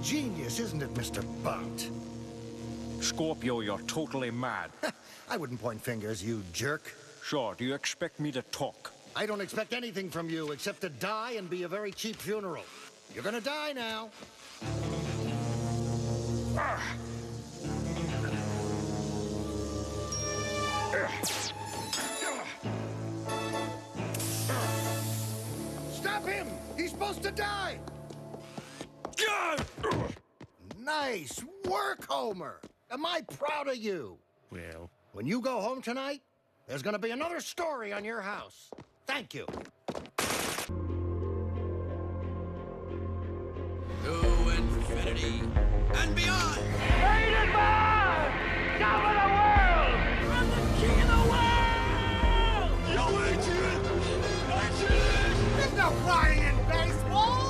ingenious, isn't it, Mr. Bond? Scorpio, you're totally mad. I wouldn't point fingers, you jerk. Sure, do you expect me to talk? I don't expect anything from you except to die and be a very cheap funeral. You're gonna die now. Stop him! He's supposed to die! Nice work, Homer! Am I proud of you? Well, When you go home tonight, there's gonna be another story on your house. Thank you. To infinity and beyond. Hated man! Top of the world! I'm the king of the world! Yo, Adrian! Adrian! There's no flying in baseball!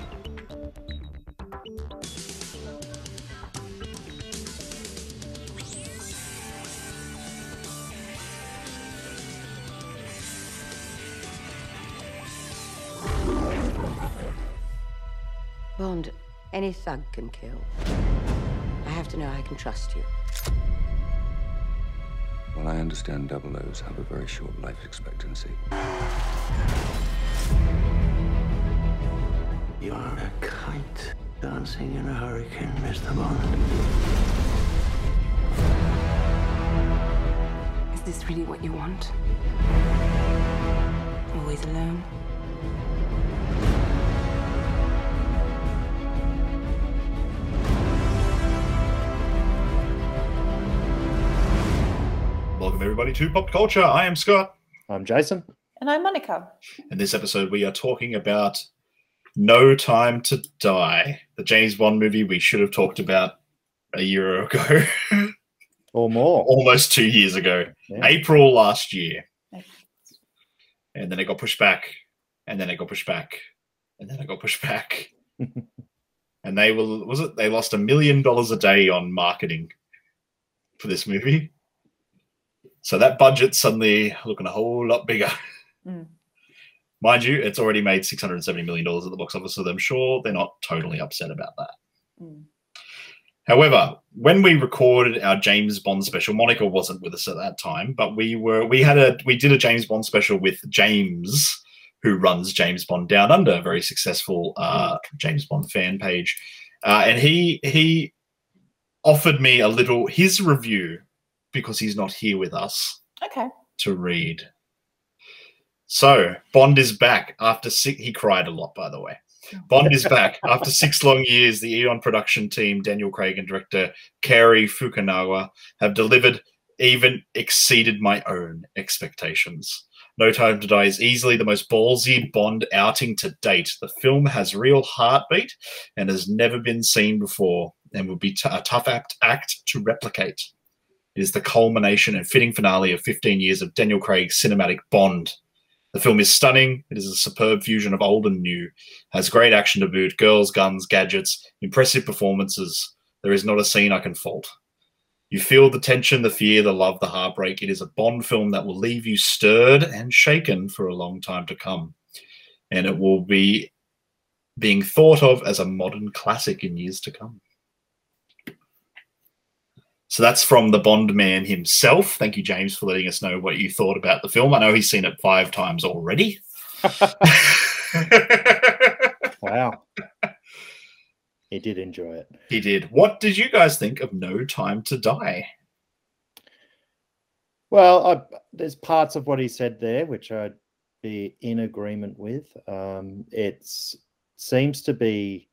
Any thug can kill. I have to know I can trust you. Well, I understand double O's have a very short life expectancy. You're a kite dancing in a hurricane, Mr. Bond. Is this really what you want? Always alone? Welcome, everybody, to Pop Culture. I am Scott, I'm Jason. And I'm Monica. In this episode we are talking about No Time to Die, the James Bond movie we should have talked about a year ago, Or more. almost two years ago, Yeah. April last year. And then it got pushed back, and then it got pushed back, and then it got pushed back. and they were, was it, they lost a million dollars a day on marketing for this movie. So that budget's suddenly looking a whole lot bigger. Mm. Mind you, it's already made $670 million at the box office, so I'm sure they're not totally upset about that. Mm. However, when we recorded our James Bond special, Monica wasn't with us at that time, but we were we had a we did a James Bond special with James, who runs James Bond Down Under, a very successful uh, James Bond fan page, uh, and he he offered me a little his review because he's not here with us Okay. to read. So Bond is back after six. He cried a lot, by the way. Bond is back after six long years. The Eon production team, Daniel Craig and director Cary Fukunaga, have delivered, even exceeded my own expectations. No Time to Die is easily the most ballsy Bond outing to date. The film has real heartbeat and has never been seen before, and would be t- a tough act, act to replicate. It is the culmination and fitting finale of 15 years of Daniel Craig's cinematic Bond. The film is stunning. It is a superb fusion of old and new. Has great action to boot, girls, guns, gadgets, impressive performances. There is not a scene I can fault. You feel the tension, the fear, the love, the heartbreak. It is a Bond film that will leave you stirred and shaken for a long time to come. And it will be being thought of as a modern classic in years to come. So that's from the Bond man himself. Thank you, James, for letting us know what you thought about the film. I know he's seen it five times already. Wow. he did enjoy it. He did. What did you guys think of No Time to Die? Well, I, there's parts of what he said there which I'd be in agreement with. Um, it seems to be,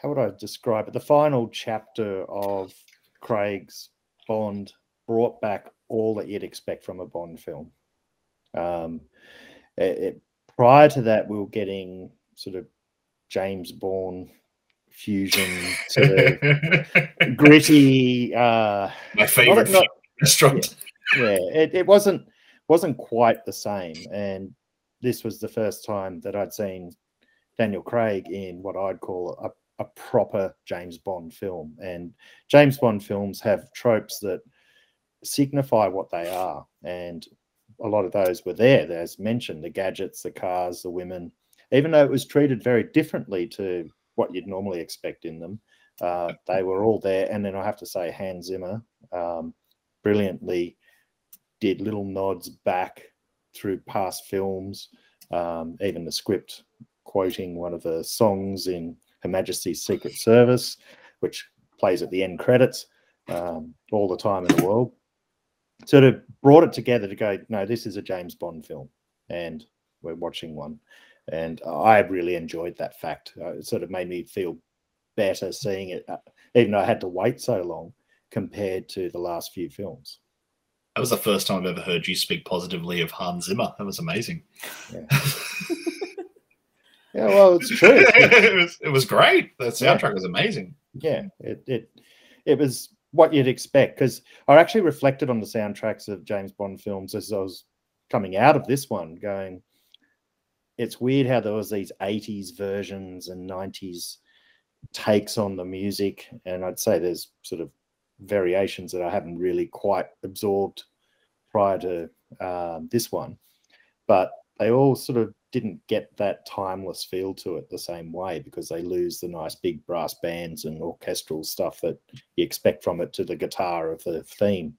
how would I describe it? The final chapter of Craig's Bond brought back all that you'd expect from a Bond film. Um, it, it- prior to that, we were getting sort of James Bourne fusion, sort of gritty. Uh, My favorite not- restaurant. yeah, it, it wasn't wasn't quite the same. And this was the first time that I'd seen Daniel Craig in what I'd call a, a proper James Bond film. And James Bond films have tropes that signify what they are. And a lot of those were there, as mentioned the gadgets, the cars, the women, even though it was treated very differently to what you'd normally expect in them. Uh, they were all there. And then I have to say, Hans Zimmer um, brilliantly did little nods back through past films, um, even the script quoting one of the songs in Her Majesty's Secret Service, which plays at the end credits um, all the time in the world. Sort of brought it together to go, no, this is a James Bond film, and we're watching one. And I really enjoyed that fact. Uh, it sort of made me feel better seeing it, uh, even though I had to wait so long compared to the last few films. That was the first time I've ever heard you speak positively of Hans Zimmer. That was amazing. Yeah, yeah well, it's true. it, was, it was great. The soundtrack yeah. was amazing. Yeah, it, it it was what you'd expect because I actually reflected on the soundtracks of James Bond films as I was coming out of this one, going, it's weird how there was these 80s versions and 90s takes on the music and i'd say there's sort of variations that i haven't really quite absorbed prior to um, this one but they all sort of didn't get that timeless feel to it the same way because they lose the nice big brass bands and orchestral stuff that you expect from it to the guitar of the theme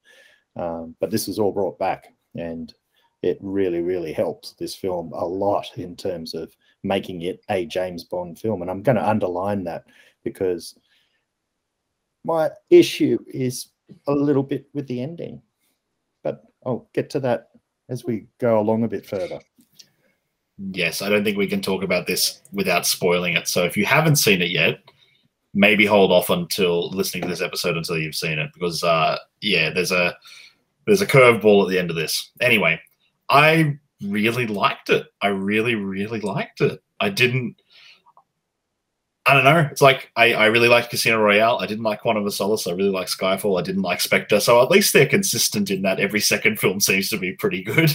um, but this was all brought back and it really really helped this film a lot in terms of making it a James Bond film. And I'm going to underline that because my issue is a little bit with the ending. But I'll get to that as we go along a bit further. Yes, I don't think we can talk about this without spoiling it. So if you haven't seen it yet, maybe hold off until listening to this episode until you've seen it because uh yeah, there's a there's a curveball at the end of this. Anyway, I really liked it. I really, really liked it. I didn't. I don't know. It's like I, I really liked Casino Royale. I didn't like Quantum of Solace. I really like Skyfall. I didn't like Spectre. So at least they're consistent in that every second film seems to be pretty good.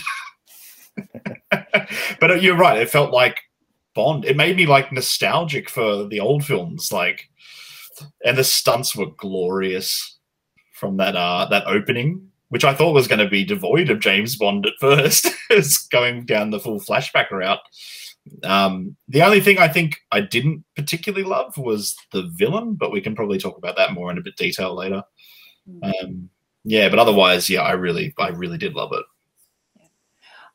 but you're right. It felt like Bond. It made me like nostalgic for the old films. Like, and the stunts were glorious from that uh that opening which I thought was going to be devoid of James Bond at first, is going down the full flashback route. Um, the only thing I think I didn't particularly love was the villain, but we can probably talk about that more in a bit detail later. Hmm. Um, yeah, but otherwise, yeah, I really, I really did love it.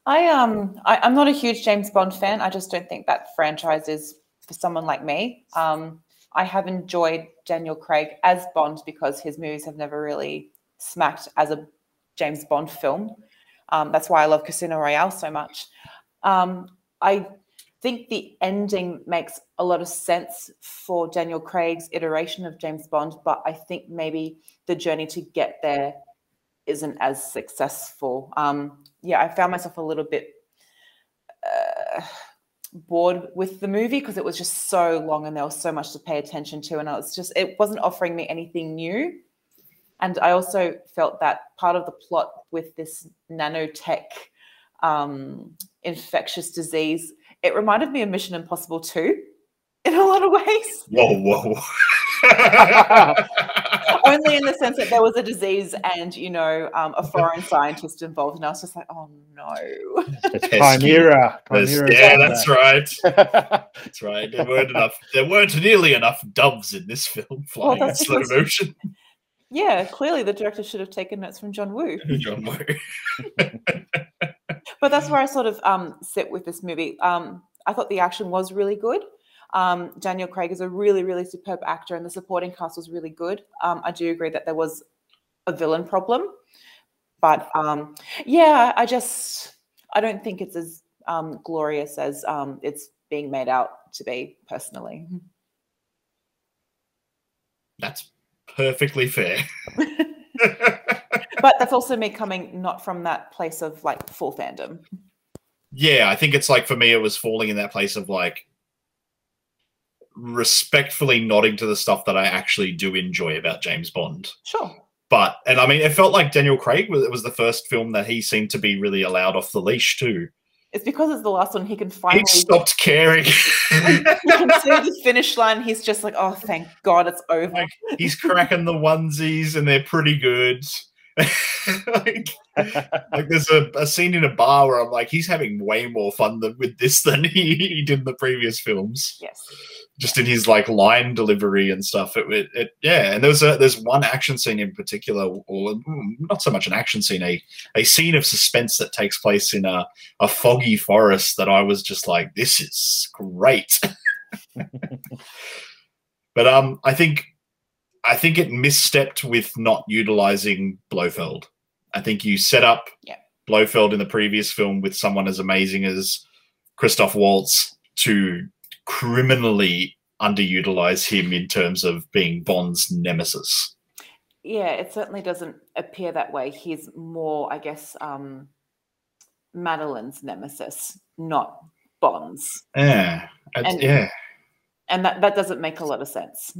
I um, I, am not a huge James Bond fan. I just don't think that franchise is for someone like me. Um, I have enjoyed Daniel Craig as Bond because his movies have never really smacked as a James Bond film. Um, that's why I love Casino Royale so much. Um, I think the ending makes a lot of sense for Daniel Craig's iteration of James Bond, but I think maybe the journey to get there isn't as successful. Um, yeah, I found myself a little bit uh, bored with the movie because it was just so long and there was so much to pay attention to, and I was just it wasn't offering me anything new. And I also felt that part of the plot with this nanotech um, infectious disease, it reminded me of Mission Impossible 2 in a lot of ways. Whoa, whoa. Only in the sense that there was a disease and, you know, um, a foreign scientist involved. And I was just like, oh no. Chimera. Chimera yeah, that's that. right. that's right. There weren't enough, there weren't nearly enough doves in this film flying well, in slow motion. Yeah, clearly the director should have taken notes from John Woo. John Woo. but that's where I sort of um, sit with this movie. Um, I thought the action was really good. Um, Daniel Craig is a really, really superb actor, and the supporting cast was really good. Um, I do agree that there was a villain problem, but um, yeah, I just I don't think it's as um, glorious as it's being made out to be. Personally, that's perfectly fair. but that's also me coming not from that place of like full fandom. Yeah, I think it's like for me, it was falling in that place of like respectfully nodding to the stuff that I actually do enjoy about James Bond. Sure. but and I mean, it felt like Daniel Craig was it was the first film that he seemed to be really allowed off the leash too. It's because it's the last one he can He finally stopped caring. you can see the finish line. He's just like, oh, thank God it's over. like he's cracking the onesies and they're pretty good. like, like there's a, a scene in a bar where I'm like, he's having way more fun than, with this than he, he did in the previous films. Yes. Just in his like line delivery and stuff. It, it, it yeah. And there's a there's one action scene in particular, or mm, not so much an action scene, a a scene of suspense that takes place in a a foggy forest that I was just like, this is great. but um, I think I think it misstepped with not utilizing Blofeld. I think you set up Yeah. Blofeld in the previous film with someone as amazing as Christoph Waltz to criminally underutilize him in terms of being Bond's nemesis. Yeah, it certainly doesn't appear that way. He's more, I guess, um, Madeleine's nemesis, not Bond's. Yeah, And- yeah. And that, that doesn't make a lot of sense.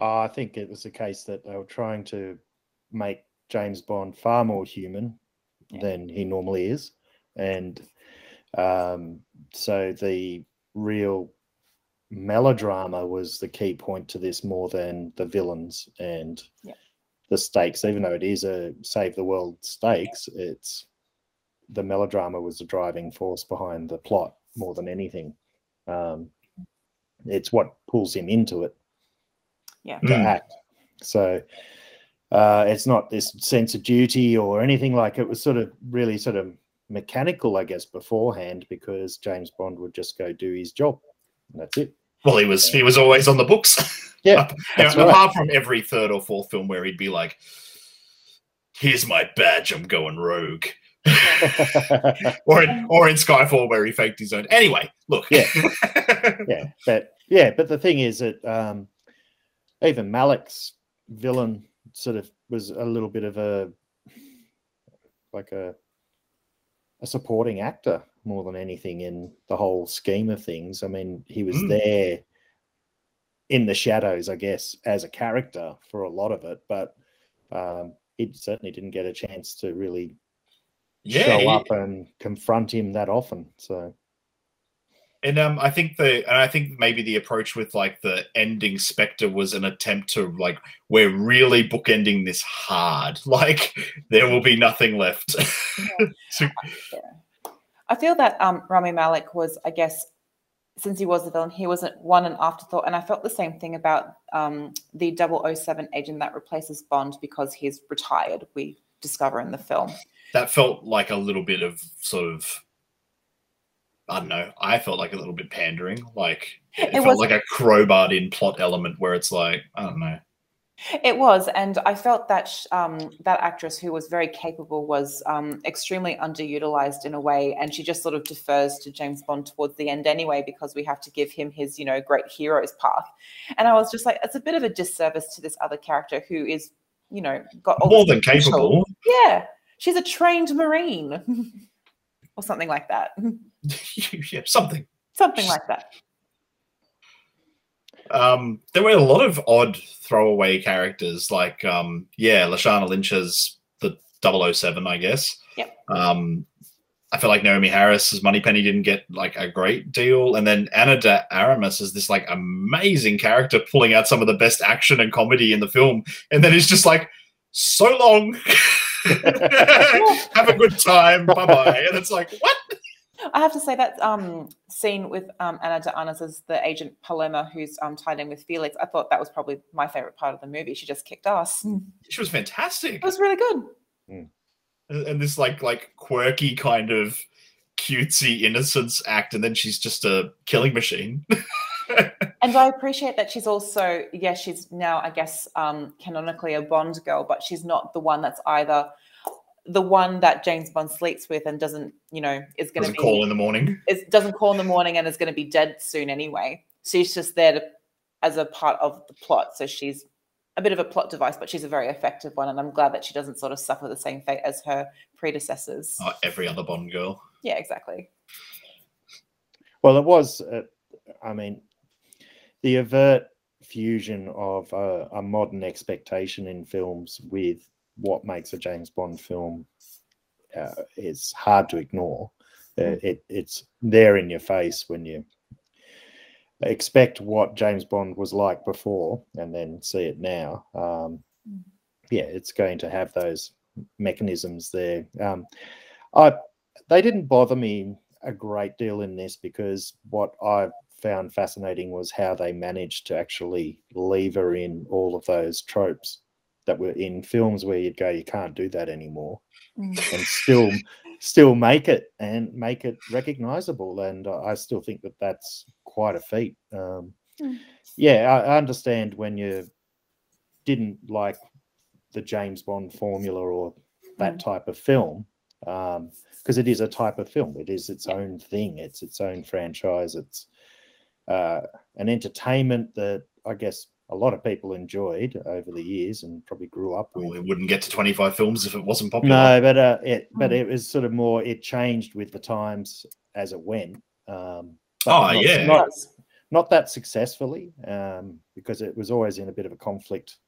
Uh, I think it was a case that they were trying to make James Bond far more human than he normally is, and um, so the real melodrama was the key point to this more than the villains and Yeah. the stakes. Even though it is a save the world stakes, it's the melodrama was the driving force behind the plot more than anything. Um, it's what pulls him into it Yeah. to Mm. act. So uh, it's not this sense of duty or anything like it was sort of really sort of mechanical, I guess, beforehand because James Bond would just go do his job. And that's it. Well, he was he was always on the books. Yeah, know, right. apart from every third or fourth film where he'd be like, "Here's my badge, I'm going rogue," or in, or in Skyfall where he faked his own. Anyway, look, Yeah. yeah, but yeah, but the thing is that um, even Malek's villain sort of was a little bit of a like a a supporting actor more than anything in the whole scheme of things. I mean, he was Mm. there in the shadows, I guess, as a character for a lot of it, but um, he certainly didn't get a chance to really Yeah, show he- up and confront him that often. So And um, I think the and I think maybe the approach with like the ending Spectre was an attempt to like we're really bookending this hard. Like there will be nothing left. to- I feel that um, Rami Malek was, I guess, since he was the villain, he wasn't one an afterthought. And I felt the same thing about um, the 007 agent that replaces Bond because he's retired, we discover in the film. that felt like a little bit of sort of I don't know. I felt like a little bit pandering. Like it, It felt was- like a crowbarred in plot element where it's like I don't know. It was, and I felt that um, that actress who was very capable was um, extremely underutilized in a way, and she just sort of defers to James Bond towards the end anyway because we have to give him his, you know, great hero's path. And I was just like, it's a bit of a disservice to this other character who is, you know, got all More than potential. capable. Yeah, she's a trained marine, or something like that. yeah, something. something like that. Um, there were a lot of odd throwaway characters, like um, yeah, Lashana Lynch as the 007, I guess. Yep. Um, I feel like Naomie Harris as Moneypenny didn't get like a great deal, and then Ana de Armas is this like amazing character pulling out some of the best action and comedy in the film, and then it's just like so long. Have a good time, bye bye, and it's like what? I have to say that um, scene with um, Ana de Armas as the agent Paloma, who's um, tied in with Felix, I thought that was probably my favorite part of the movie. She just kicked ass. She was fantastic. It was really good. and and this like like quirky kind of cutesy innocence act, and then she's just a killing machine. And I appreciate that she's also, yes, she's now, I guess, um, canonically a Bond girl, but she's not the one that's either the one that James Bond sleeps with and doesn't, you know, is going to call in the morning. It doesn't call in the morning and is going to be dead soon anyway. She's just there to, as a part of the plot. So she's a bit of a plot device, but she's a very effective one. And I'm glad that she doesn't sort of suffer the same fate as her predecessors. Oh, every other Bond girl. Yeah, exactly. Well, it was. Uh, I mean, the overt fusion of a, a modern expectation in films with what makes a James Bond film uh, is hard to ignore. Uh, it, it's there in your face when you expect what James Bond was like before and then see it now. Um, yeah, it's going to have those mechanisms there. Um, I they didn't bother me a great deal in this because what I found fascinating was how they managed to actually lever in all of those tropes that were in films where you'd go, you can't do that anymore, and still still make it and make it recognizable. And I still think that that's quite a feat. Um, Mm. Yeah, I, I understand when you didn't like the James Bond formula or that type of film, because it is a type of film. It is its own thing. It's its own franchise. It's uh, an entertainment that I guess a lot of people enjoyed over the years and probably grew up with. We wouldn't get to 25 films if it wasn't popular. No, but uh, it but Mm. it was sort of more. It changed with the times as it went. Um, Oh, not- yeah. not, not that successfully, um, because it was always in a bit of a conflict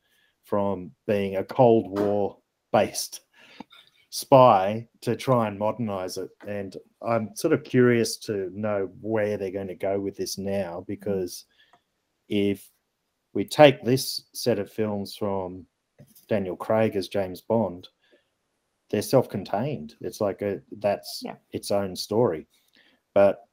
from being a Cold War based spy to try and modernize it. And I'm sort of curious to know where they're going to go with this now, because if we take this set of films from Daniel Craig as James Bond, they're self-contained. It's like a that's Yeah. its own story. But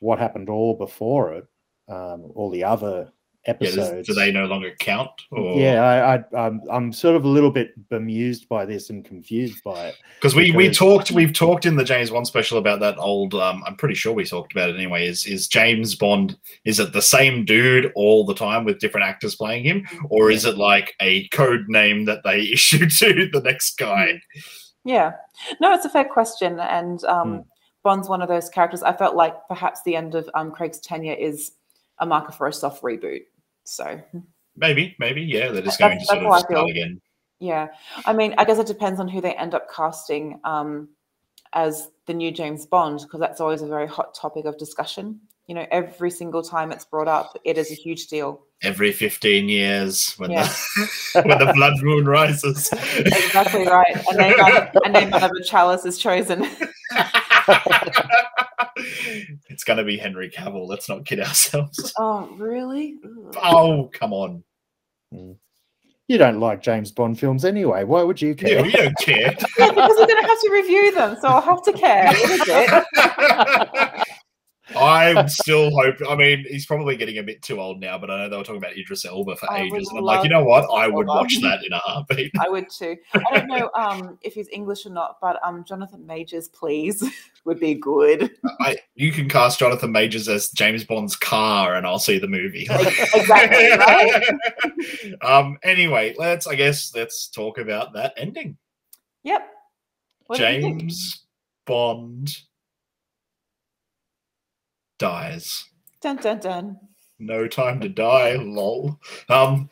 what happened all before it, um, all the other Yeah, does- episodes? do they no longer count? Or... Yeah, I, I, I'm, I'm sort of a little bit bemused by this and confused by it. because we we talked we've talked in the James Bond special about that old um I'm pretty sure we talked about it anyway is is James Bond is it the same dude all the time with different actors playing him or is it like a code name that they issue to the next guy Yeah. No, it's a fair question. And um, Hmm. Bond's one of those characters. I felt like perhaps the end of um, Craig's tenure is a marker for a soft reboot. So, maybe maybe yeah they're just That's- going to that's sort of start again yeah. I mean, I guess it depends on who they end up casting um, as the new James Bond, because that's always a very hot topic of discussion. You know, every single time it's brought up, it is a huge deal. every 15 years when Yeah. the when the blood moon rises Exactly right. And then a name out of a chalice is chosen. it's going to be Henry Cavill let's not kid ourselves oh, really? Ugh. oh come on mm. You don't like James Bond films anyway. Why would you care? yeah, we don't care Yeah, because we're going to have to review them, so I'll have to care a little bit. I still hope. I mean, he's probably getting a bit too old now, but I know they were talking about Idris Elba for I ages, and I'm like, you know what? I would watch that in a heartbeat. I would too. I don't know um, if he's English or not, but um, Jonathan Majors, please, would be good. I, you can cast Jonathan Majors as James Bond's car, and I'll see the movie. Exactly, right? um. Anyway, let's. I guess let's talk about that ending. Yep. What do you think? James Bond dies. Dun dun dun. No time to die. Lol. Um.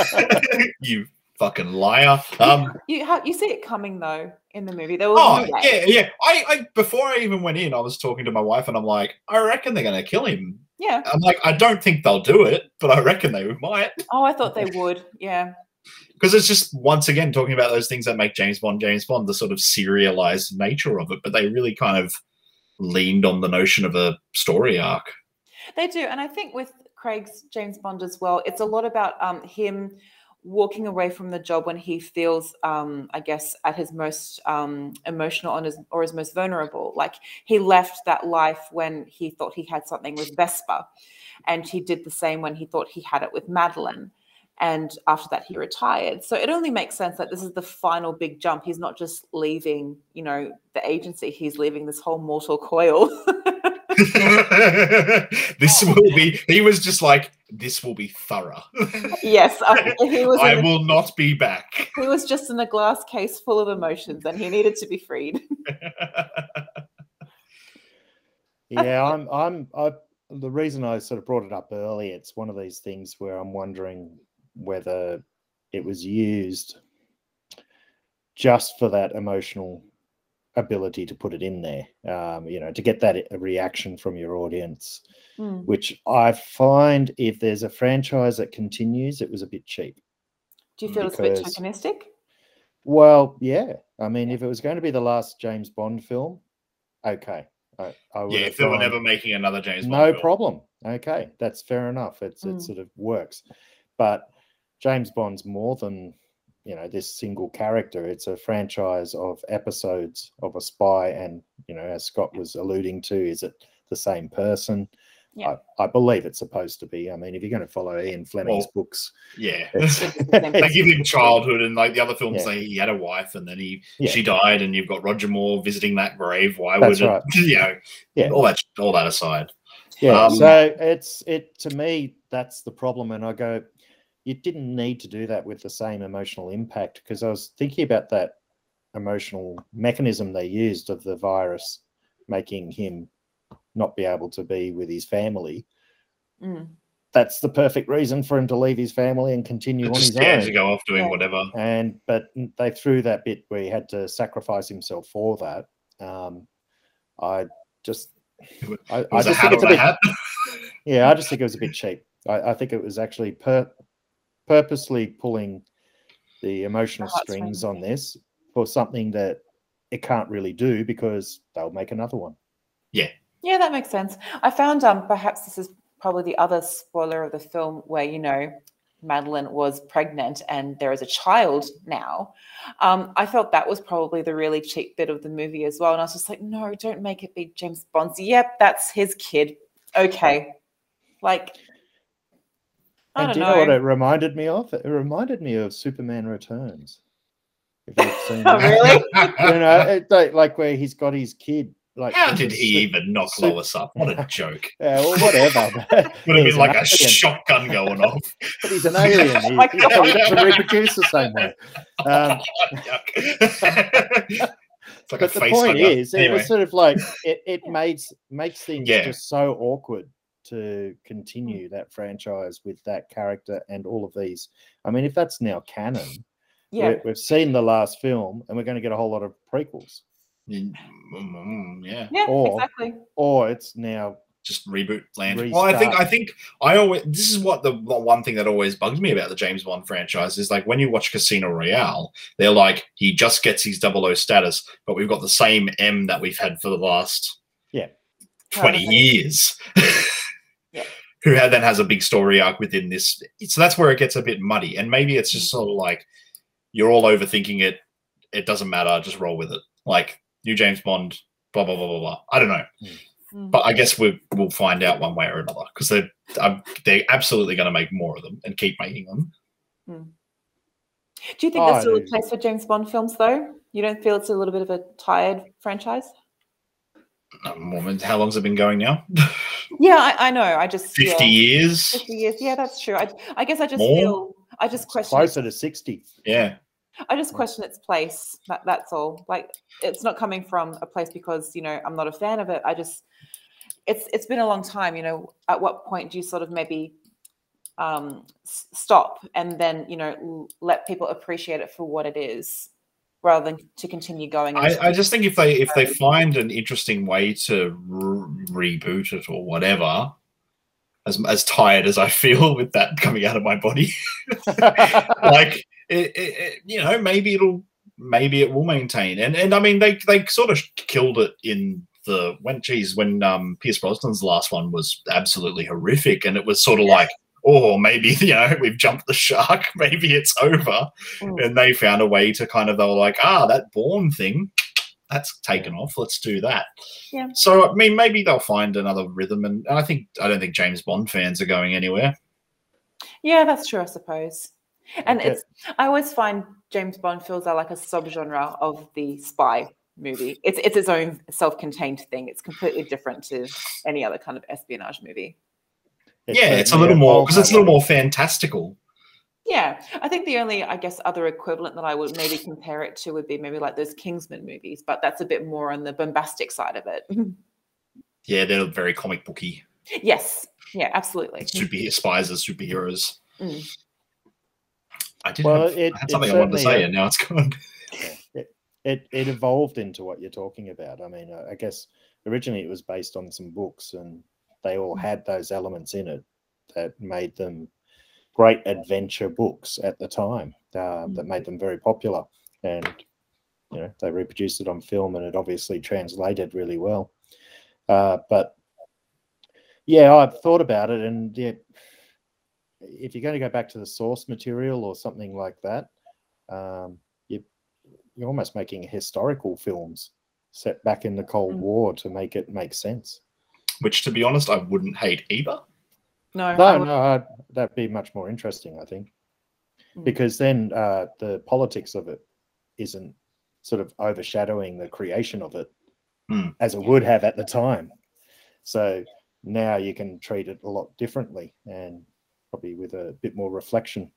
you fucking liar. Um. You ha- you see it coming though in the movie. There was Oh yeah, yeah. I, I before I even went in, I was talking to my wife, and I'm like, I reckon they're gonna kill him. Yeah. I'm like, I don't think they'll do it, but I reckon they might. Oh, I thought they would. Yeah. Because it's just once again talking about those things that make James Bond James Bond, the sort of serialized nature of it. But they really kind of leaned on the notion of a story arc. They do, and I think with Craig's James Bond as well, it's a lot about um, him walking away from the job when he feels, um, I guess, at his most um, emotional on his, or his most vulnerable. Like he left that life when he thought he had something with Vesper, and he did the same when he thought he had it with Madeleine. And after that, he retired. So it only makes sense that this is the final big jump. He's not just leaving, you know, the agency. He's leaving this whole mortal coil. this will be. He was just like, this will be thorough. yes, I, he was. I in a- will not be back. He was just in a glass case full of emotions and he needed to be freed. yeah, I'm, I'm, I, the reason I sort of brought it up early, it's one of these things where I'm wondering whether it was used just for that emotional ability to put it in there. Um, you know, to get that reaction from your audience, Mm. which I find if there's a franchise that continues, it was a bit cheap. Do you feel it's a bit because- tokenistic? Well, yeah. I mean, if it was going to be the last James Bond film, okay. I, I would Yeah, if they were never making another James Bond no film. problem. Okay, that's fair enough. It's Mm. it sort of works, but James Bond's more than you know this single character. It's a franchise of episodes of a spy, and you know, as Scott was alluding to, is it the same person? Yeah. I, I believe it's supposed to be. I mean, if you're going to follow Ian Fleming's Well, books, Yeah. it's, they give him childhood and like the other films Yeah. they, he had a wife and then he Yeah. she died and you've got roger moore visiting that grave why That's would it right. you know Yeah. all that all that aside Yeah, Um, so it's it to me that's the problem, and I go, you didn't need to do that with the same emotional impact because I was thinking about that emotional mechanism they used of the virus making him not be able to be with his family. Mm. That's the perfect reason for him to leave his family and continue on just his yeah own. to go off doing Yeah. whatever And but they threw that bit where he had to sacrifice himself for that. Um, I just, I, I was a just think it's a bit. Yeah, I just think it was a bit cheap. I, I think it was actually per, purposely pulling the emotional Heartstrings, strings on this for something that it can't really do because they'll make another one. Yeah. Yeah, that makes sense. I found um perhaps this is probably the other spoiler of the film where you know Madeleine was pregnant and there is a child now. Um, I felt that was probably the really cheap bit of the movie as well. And I was just like, no, don't make it be James Bond's. Yep, that's his kid. Okay. Like I and don't do you know. know what it reminded me of? It reminded me of Superman Returns. If you've seen Oh, that. really? you know, it, like, like where he's got his kid. Like how did he su- even knock sup- lois up what a joke Yeah, well, whatever. would have He's been like a shotgun going off But he's an alien. He, my you know, he doesn't reproduce the same way. Um, it's like a but the face point hugger. is, it was sort of like it, it makes makes things Yeah. just so awkward to continue that franchise with that character and all of these. I mean, if that's now canon, yeah. we- we've seen the last film, and we're going to get a whole lot of prequels, Mm, mm, yeah Yeah, or- exactly. or it's now just reboot land. Well, I think I think I always this is what the, the one thing that always bugs me about the James Bond franchise is like when you watch Casino Royale, they're like he just gets his 00 status, but we've got the same M that we've had for the last Yeah. 20 However. years. Yeah. Who then has a big story arc within this. So that's where it gets a bit muddy. And maybe it's just sort of like you're all overthinking it. It doesn't matter. Just roll with it. Like new James Bond, blah, blah, blah, blah, blah. I don't know. Mm. But I guess we will find out one way or another because they're they're absolutely going to make more of them and keep making them. Do you think Oh, there's still a place for James Bond films though? You don't feel it's a little bit of a tired franchise? Um, woman, how long's it been going now? Yeah, I, I know. I just Fifty feel- years. 50 years. Yeah, that's true. I, I guess I just More? feel I just question closer to sixty. Yeah, I just question its place. That, that's all. Like it's not coming from a place because you know I'm not a fan of it. I just it's it's been a long time. You know, at what point do you sort of maybe um, s- stop and then you know l- let people appreciate it for what it is, rather than to continue going? I, I just think if they if they find an interesting way to re- reboot it or whatever, as as tired as I feel with that coming out of my body, like it, it, it, you know maybe it'll maybe it will maintain and and I mean they they sort of killed it in the when geez when um Pierce Brosnan's last one was absolutely horrific and it was sort of like oh maybe you know we've jumped the shark maybe it's over Mm. and they found a way to kind of they were like ah that Bourne thing that's taken off let's do that Yeah. so I mean maybe they'll find another rhythm and I think I don't think James Bond fans are going anywhere Yeah, that's true, I suppose. And it's I always find James Bond films are like a subgenre of the spy movie. It's it's its own self-contained thing. It's completely different to any other kind of espionage movie. Yeah it's a little more because it's a little more fantastical Yeah, I think the only, I guess, other equivalent that I would maybe compare it to would be maybe like those Kingsman movies, but that's a bit more on the bombastic side of it. yeah they're very comic booky yes, yeah, absolutely. super spies as superheroes Mm. I did Well, have, it- I had it something I wanted to say uh, and now it's gone It, it it evolved into what you're talking about. I mean, uh, I guess originally it was based on some books, and they all had those elements in it that made them great adventure books at the time. Uh, that made them very popular, and you know they reproduced it on film, and it obviously translated really well. Uh, but yeah, I've thought about it, and yeah, if you're going to go back to the source material or something like that, um, you, you're almost making historical films set back in the Cold War to make it make sense. Which, to be honest, I wouldn't hate either. No, No, would- no, I'd, that'd be much more interesting, I think, Mm. because then uh, the politics of it isn't sort of overshadowing the creation of it Mm. as it would have at the time. So now you can treat it a lot differently and probably with a bit more reflection.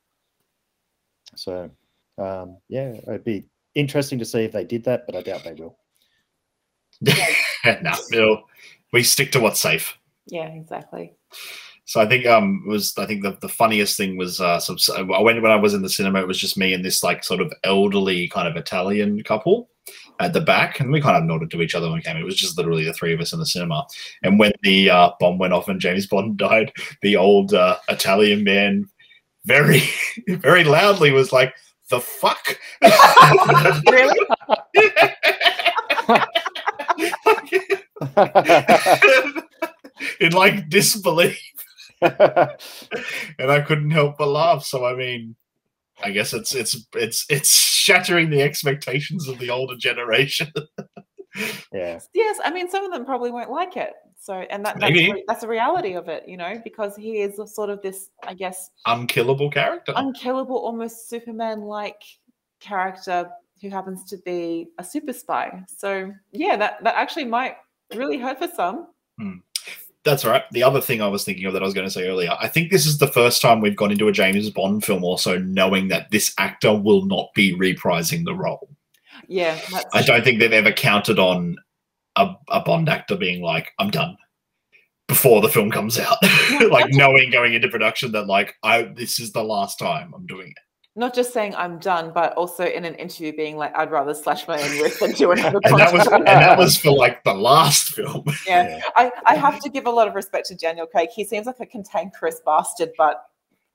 So um, yeah, it'd be interesting to see if they did that, but I doubt they will. no, it'll- we stick to what's safe. yeah, exactly. So I think um was I think the, the funniest thing was uh some, I went when I was in the cinema it was just me and this like sort of elderly kind of Italian couple at the back and we kind of nodded to each other when we came. It was just literally the three of us in the cinema. And when the uh, bomb went off and James Bond died, the old uh, Italian man very very loudly was like the fuck really? in like disbelief and I couldn't help but laugh. So I mean, I guess it's it's it's it's shattering the expectations of the older generation. yeah, Yes, I mean some of them probably won't like it. So, and that that's, Maybe. re- that's a reality of it, you know, because he is a sort of this, I guess, Unkillable character. unkillable, almost Superman-like character who happens to be a super spy. So, yeah, that that actually might really hurt for some. Hmm. That's all right. The other thing I was thinking of that I was going to say earlier, I think this is the first time we've gone into a James Bond film also knowing that this actor will not be reprising the role. Yeah, I don't think they've ever counted on a, a Bond actor being like, I'm done before the film comes out. like knowing going into production that like I this is the last time I'm doing it. Not just saying I'm done, but also in an interview being like, I'd rather slash my own wrist than do another And that was and that was for like the last film. yeah. I, I have to give a lot of respect to Daniel Craig. He seems like a cantankerous bastard, but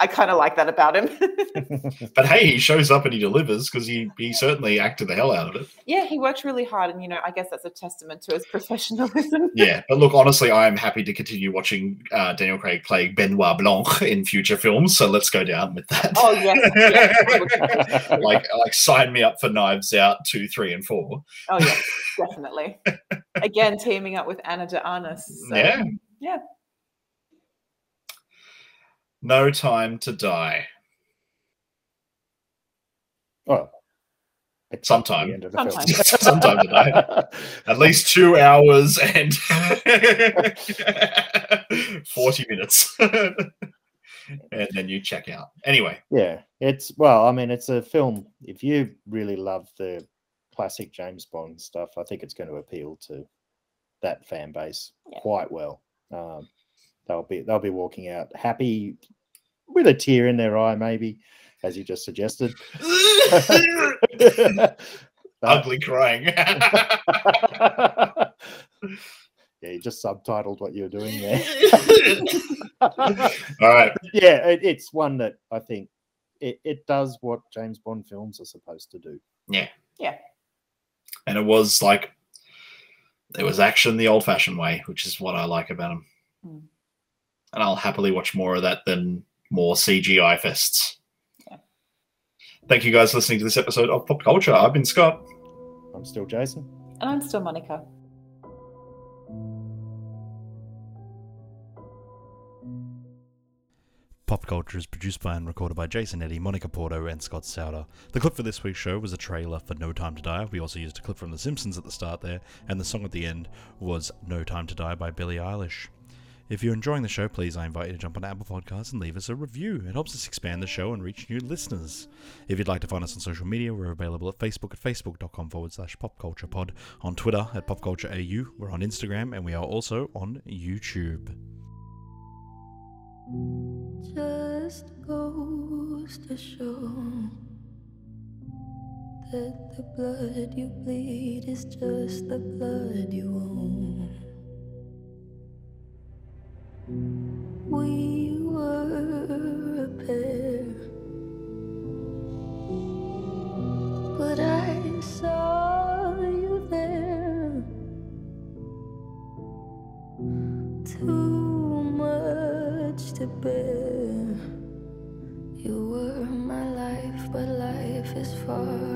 I kind of like that about him. But hey, he shows up and he delivers because he he certainly acted the hell out of it. yeah, he worked really hard, and you know, I guess that's a testament to his professionalism. Yeah, but look, honestly, I am happy to continue watching uh, Daniel Craig play Benoit Blanc in future films. So let's go down with that. Oh yes, yes. like, like sign me up for Knives Out two, three, and four. oh yeah, definitely. Again, teaming up with Ana de Armas. So, Yeah. yeah. No time to die. Oh, Sometime. the end of the film. Sometime. Sometime today. At least two hours and 40 minutes. and then you check out. Anyway, Yeah, it's well, I mean, it's a film. If you really love the classic James Bond stuff, I think it's going to appeal to that fan base Yeah. quite well. Um, they'll be they'll be walking out happy with a tear in their eye, maybe, as you just suggested. Ugly crying. yeah, you just subtitled what you were doing there. All right. yeah, it, it's one that I think it, it does what James Bond films are supposed to do. Yeah. Yeah. And it was like, it was action the old fashioned way, which is what I like about him. Mm. And I'll happily watch more of that than more CGI fests. Yeah. Thank you guys for listening to this episode of Pop Culture. I've been Scott. I'm still Jason. And I'm still Monica. Pop Culture is produced by and recorded by Jason Eddy, Monica Porto, and Scott Souter. The clip for this week's show was a trailer for No Time to Die. We also used a clip from The Simpsons at the start there, and the song at the end was No Time to Die by Billie Eilish. If you're enjoying the show, please I invite you to jump on Apple Podcasts and leave us a review. It helps us expand the show and reach new listeners. If you'd like to find us on social media, we're available at Facebook at facebook.com forward slash popculturepod, on Twitter at popcultureau, we're on Instagram, and we are also on YouTube. Just goes to show that the blood you bleed is just the blood you own. We were a pair. But I saw you there. Too much to bear. You were my life, but life is far.